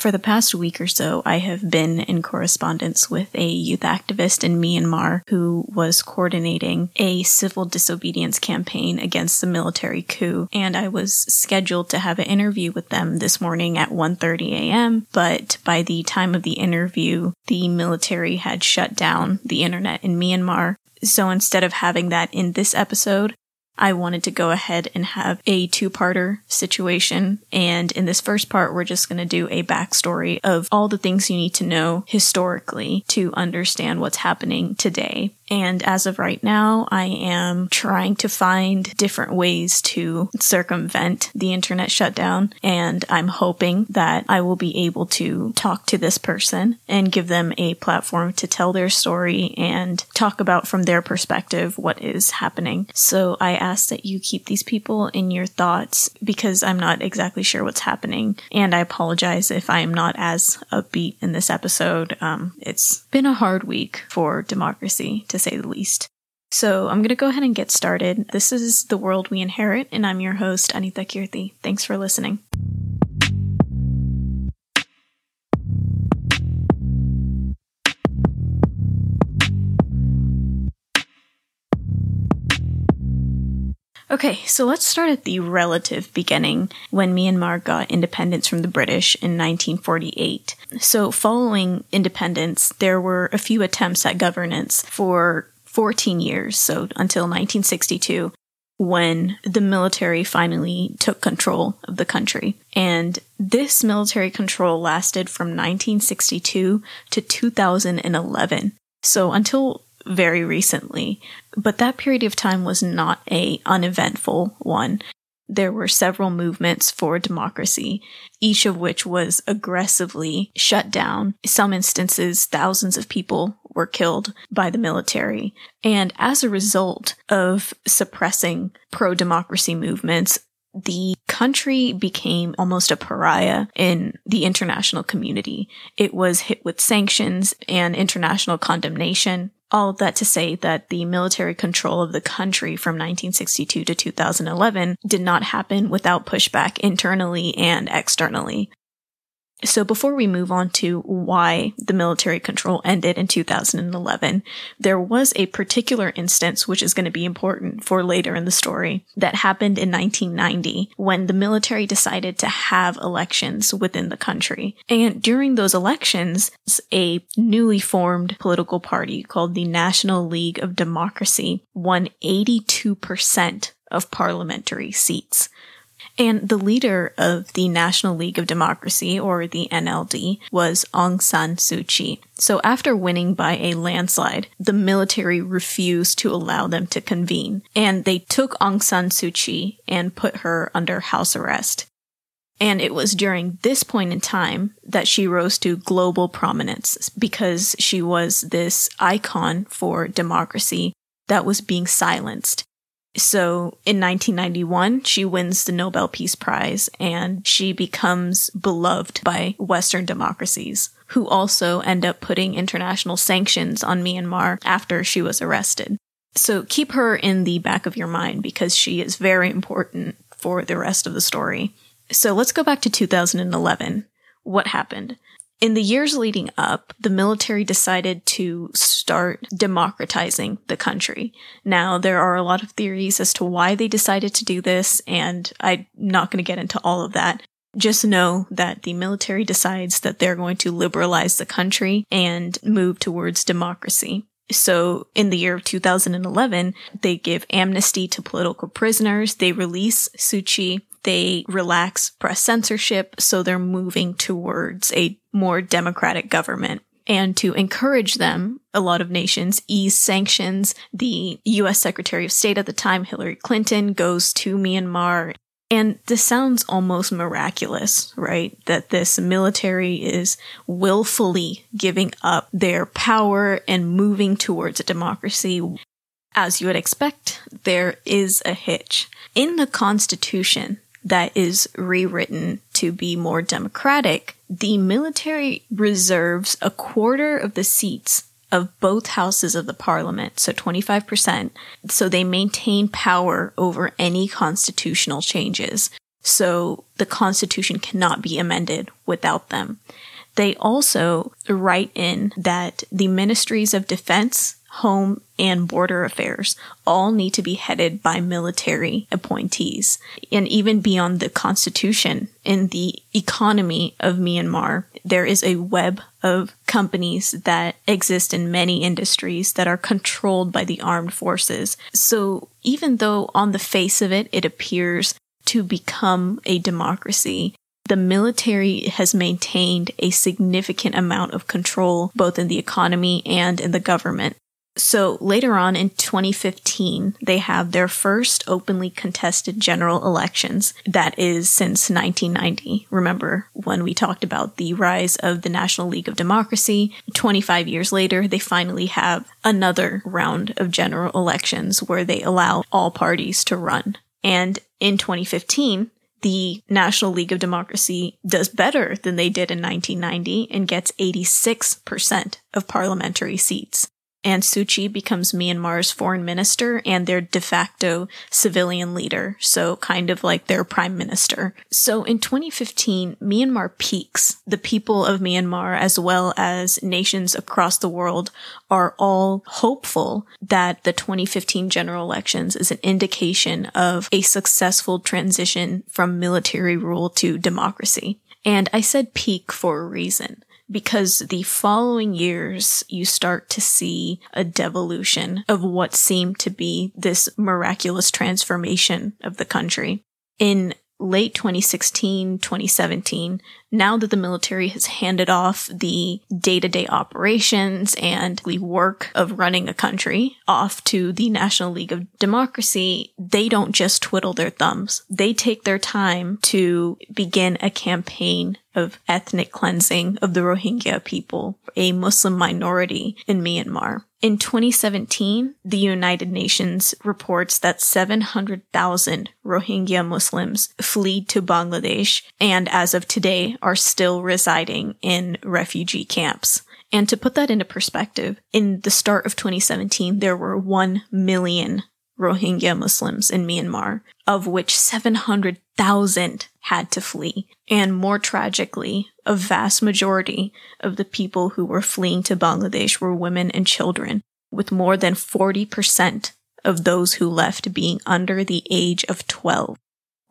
For the past week or so, I have been in correspondence with a youth activist in Myanmar who was coordinating a civil disobedience campaign against the military coup, and I was scheduled to have an interview with them this morning at 1:30 a.m., but by the time of the interview, the military had shut down the internet in Myanmar. So instead of having that in this episode, I wanted to go ahead and have a two parter situation. And in this first part, we're just going to do a backstory of all the things you need to know historically to understand what's happening today. And as of right now, I am trying to find different ways to circumvent the internet shutdown. And I'm hoping that I will be able to talk to this person and give them a platform to tell their story and talk about from their perspective what is happening. So I ask that you keep these people in your thoughts because I'm not exactly sure what's happening. And I apologize if I am not as upbeat in this episode. Um, it's been a hard week for democracy, to say the least. So I'm going to go ahead and get started. This is The World We Inherit, and I'm your host, Anita Kirti. Thanks for listening. Okay, so let's start at the relative beginning when Myanmar got independence from the British in 1948. So, following independence, there were a few attempts at governance for 14 years, so until 1962, when the military finally took control of the country. And this military control lasted from 1962 to 2011. So until very recently, but that period of time was not a uneventful one. There were several movements for democracy, each of which was aggressively shut down. In some instances, thousands of people were killed by the military. And as a result of suppressing pro democracy movements, the country became almost a pariah in the international community. It was hit with sanctions and international condemnation. All of that to say that the military control of the country from 1962 to 2011 did not happen without pushback internally and externally. So before we move on to why the military control ended in 2011, there was a particular instance which is going to be important for later in the story that happened in 1990 when the military decided to have elections within the country. And during those elections, a newly formed political party called the National League of Democracy won 82% of parliamentary seats. And the leader of the National League of Democracy, or the NLD, was Aung San Suu Kyi. So after winning by a landslide, the military refused to allow them to convene, and they took Aung San Suu Kyi and put her under house arrest. And it was during this point in time that she rose to global prominence because she was this icon for democracy that was being silenced. So in 1991, she wins the Nobel Peace Prize and she becomes beloved by Western democracies who also end up putting international sanctions on Myanmar after she was arrested. So keep her in the back of your mind because she is very important for the rest of the story. So let's go back to 2011. What happened? In the years leading up, the military decided to start democratizing the country. Now, there are a lot of theories as to why they decided to do this, and I'm not going to get into all of that. Just know that the military decides that they're going to liberalize the country and move towards democracy. So in the year of 2011, they give amnesty to political prisoners. They release Suu Kyi they relax press censorship, so they're moving towards a more democratic government. And to encourage them, a lot of nations ease sanctions. The US Secretary of State at the time, Hillary Clinton, goes to Myanmar. And this sounds almost miraculous, right? That this military is willfully giving up their power and moving towards a democracy. As you would expect, there is a hitch. In the Constitution, that is rewritten to be more democratic, the military reserves a quarter of the seats of both houses of the parliament, so 25%, so they maintain power over any constitutional changes. So the Constitution cannot be amended without them. They also write in that the ministries of defense, home, and border affairs all need to be headed by military appointees. And even beyond the constitution, in the economy of Myanmar, there is a web of companies that exist in many industries that are controlled by the armed forces. So even though on the face of it, it appears to become a democracy, the military has maintained a significant amount of control both in the economy and in the government. So later on in 2015, they have their first openly contested general elections. That is since 1990. Remember when we talked about the rise of the National League of Democracy? 25 years later, they finally have another round of general elections where they allow all parties to run. And in 2015, the National League of Democracy does better than they did in 1990 and gets 86% of parliamentary seats. And Suu Kyi becomes Myanmar's foreign minister and their de facto civilian leader, so kind of like their prime minister. So in 2015, Myanmar peaks. The people of Myanmar, as well as nations across the world, are all hopeful that the 2015 general elections is an indication of a successful transition from military rule to democracy. And I said peak for a reason because the following years you start to see a devolution of what seemed to be this miraculous transformation of the country. In late 2016, 2017, now that the military has handed off the day to day operations and the work of running a country off to the National League of Democracy, they don't just twiddle their thumbs. They take their time to begin a campaign of ethnic cleansing of the Rohingya people, a Muslim minority in Myanmar. In 2017, the United Nations reports that 700,000 Rohingya Muslims fled to Bangladesh and as of today are still residing in refugee camps. And to put that into perspective, in the start of 2017, there were 1 million Rohingya Muslims in Myanmar, of which 700,000 had to flee. And more tragically, a vast majority of the people who were fleeing to Bangladesh were women and children, with more than 40% of those who left being under the age of 12.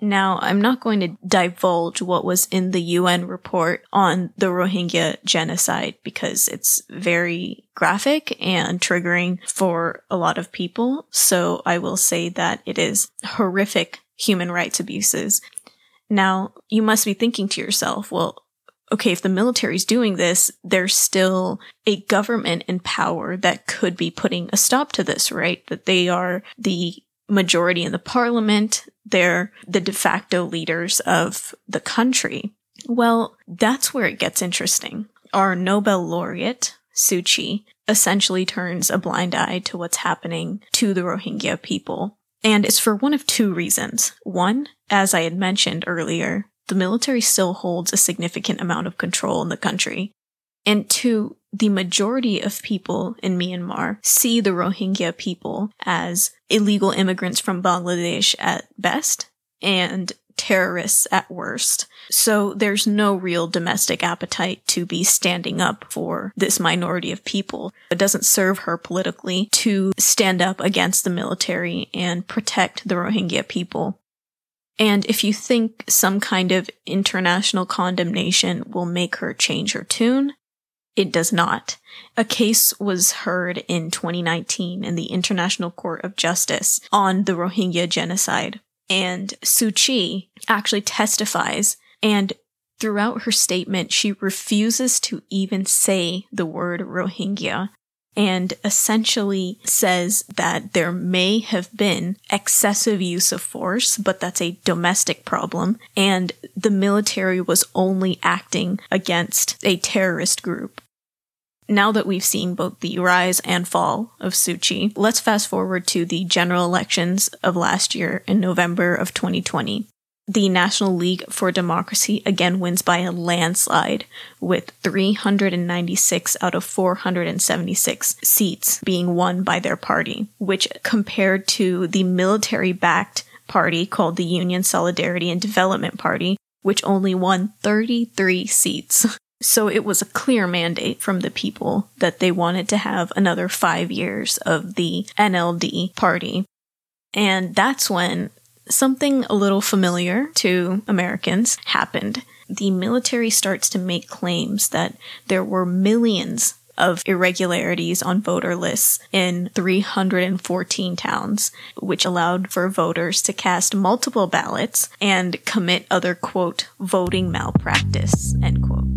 Now, I'm not going to divulge what was in the UN report on the Rohingya genocide because it's very graphic and triggering for a lot of people. So I will say that it is horrific human rights abuses. Now, you must be thinking to yourself, well, okay, if the military's doing this, there's still a government in power that could be putting a stop to this, right? That they are the majority in the parliament. They're the de facto leaders of the country. Well, that's where it gets interesting. Our Nobel laureate, Suu essentially turns a blind eye to what's happening to the Rohingya people. And it's for one of two reasons. One, as I had mentioned earlier, the military still holds a significant amount of control in the country. And two, the majority of people in Myanmar see the Rohingya people as illegal immigrants from Bangladesh at best and terrorists at worst. So there's no real domestic appetite to be standing up for this minority of people. It doesn't serve her politically to stand up against the military and protect the Rohingya people. And if you think some kind of international condemnation will make her change her tune, it does not. A case was heard in 2019 in the International Court of Justice on the Rohingya genocide. And Suu Kyi actually testifies and throughout her statement, she refuses to even say the word Rohingya and essentially says that there may have been excessive use of force, but that's a domestic problem, and the military was only acting against a terrorist group now that we've seen both the rise and fall of Suu Kyi, let's fast forward to the general elections of last year in November of 2020. The National League for Democracy again wins by a landslide, with 396 out of 476 seats being won by their party, which compared to the military backed party called the Union Solidarity and Development Party, which only won 33 seats. So it was a clear mandate from the people that they wanted to have another five years of the NLD party. And that's when something a little familiar to Americans happened. The military starts to make claims that there were millions of irregularities on voter lists in 314 towns, which allowed for voters to cast multiple ballots and commit other, quote, voting malpractice, end quote.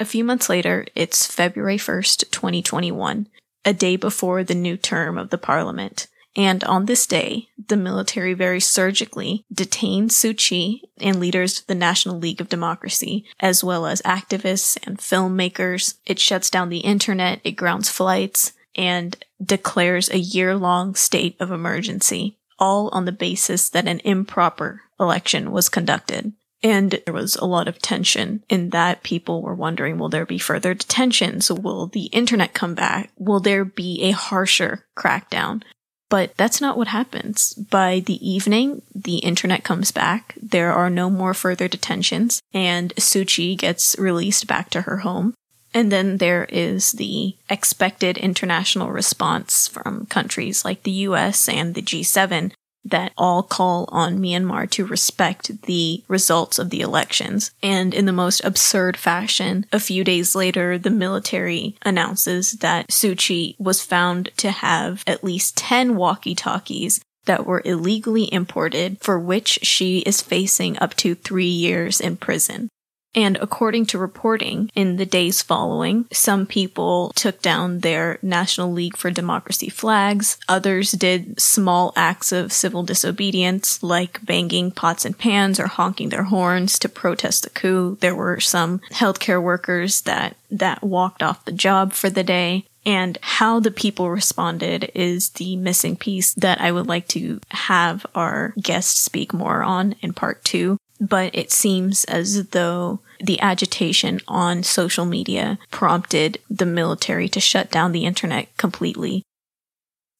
A few months later, it's February 1st, 2021, a day before the new term of the parliament. And on this day, the military very surgically detained Suu Kyi and leaders of the National League of Democracy, as well as activists and filmmakers. It shuts down the internet, it grounds flights, and declares a year long state of emergency, all on the basis that an improper election was conducted. And there was a lot of tension in that people were wondering, will there be further detentions? Will the internet come back? Will there be a harsher crackdown? But that's not what happens. By the evening, the internet comes back. There are no more further detentions and Suu Kyi gets released back to her home. And then there is the expected international response from countries like the US and the G7 that all call on Myanmar to respect the results of the elections. And in the most absurd fashion, a few days later, the military announces that Suu Kyi was found to have at least 10 walkie talkies that were illegally imported, for which she is facing up to three years in prison. And according to reporting, in the days following, some people took down their National League for Democracy flags. Others did small acts of civil disobedience, like banging pots and pans or honking their horns to protest the coup. There were some healthcare workers that, that walked off the job for the day. And how the people responded is the missing piece that I would like to have our guest speak more on in part two but it seems as though the agitation on social media prompted the military to shut down the internet completely.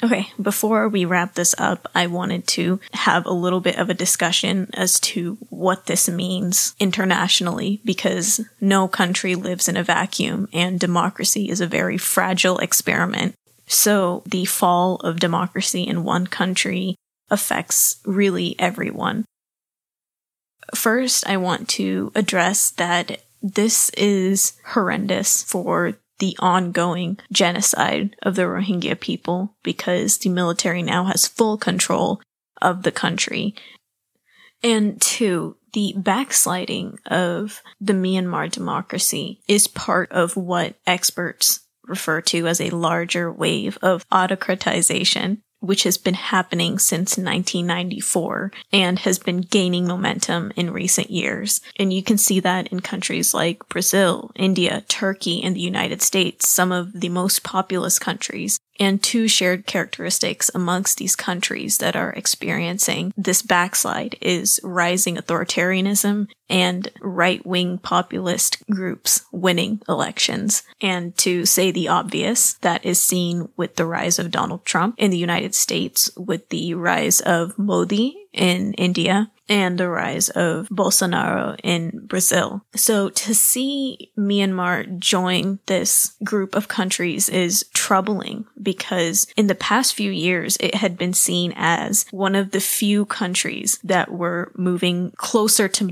Okay, before we wrap this up, I wanted to have a little bit of a discussion as to what this means internationally because no country lives in a vacuum and democracy is a very fragile experiment. So the fall of democracy in one country affects really everyone. First, I want to address that this is horrendous for the ongoing genocide of the Rohingya people because the military now has full control of the country. And two, the backsliding of the Myanmar democracy is part of what experts refer to as a larger wave of autocratization which has been happening since 1994 and has been gaining momentum in recent years. And you can see that in countries like Brazil, India, Turkey, and the United States, some of the most populous countries and two shared characteristics amongst these countries that are experiencing this backslide is rising authoritarianism and right wing populist groups winning elections. And to say the obvious, that is seen with the rise of Donald Trump in the United States, with the rise of Modi in India, and the rise of Bolsonaro in Brazil. So to see Myanmar join this group of countries is troubling because in the past few years, it had been seen as one of the few countries that were moving closer to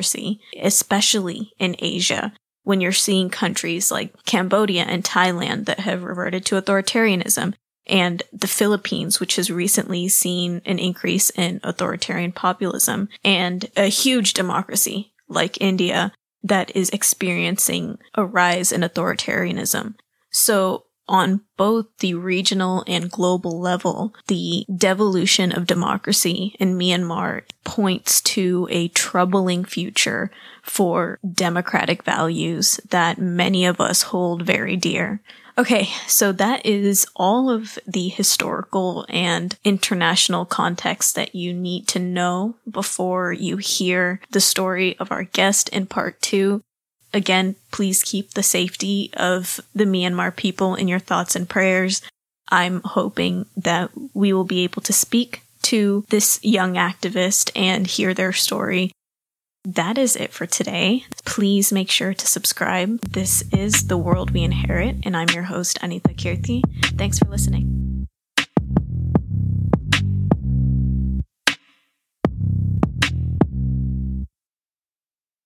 democracy, especially in Asia when you're seeing countries like Cambodia and Thailand that have reverted to authoritarianism and the Philippines, which has recently seen an increase in authoritarian populism, and a huge democracy like India that is experiencing a rise in authoritarianism. So on both the regional and global level, the devolution of democracy in Myanmar points to a troubling future for democratic values that many of us hold very dear. Okay, so that is all of the historical and international context that you need to know before you hear the story of our guest in part two. Again, please keep the safety of the Myanmar people in your thoughts and prayers. I'm hoping that we will be able to speak to this young activist and hear their story. That is it for today. Please make sure to subscribe. This is The World We Inherit, and I'm your host, Anita Kirti. Thanks for listening.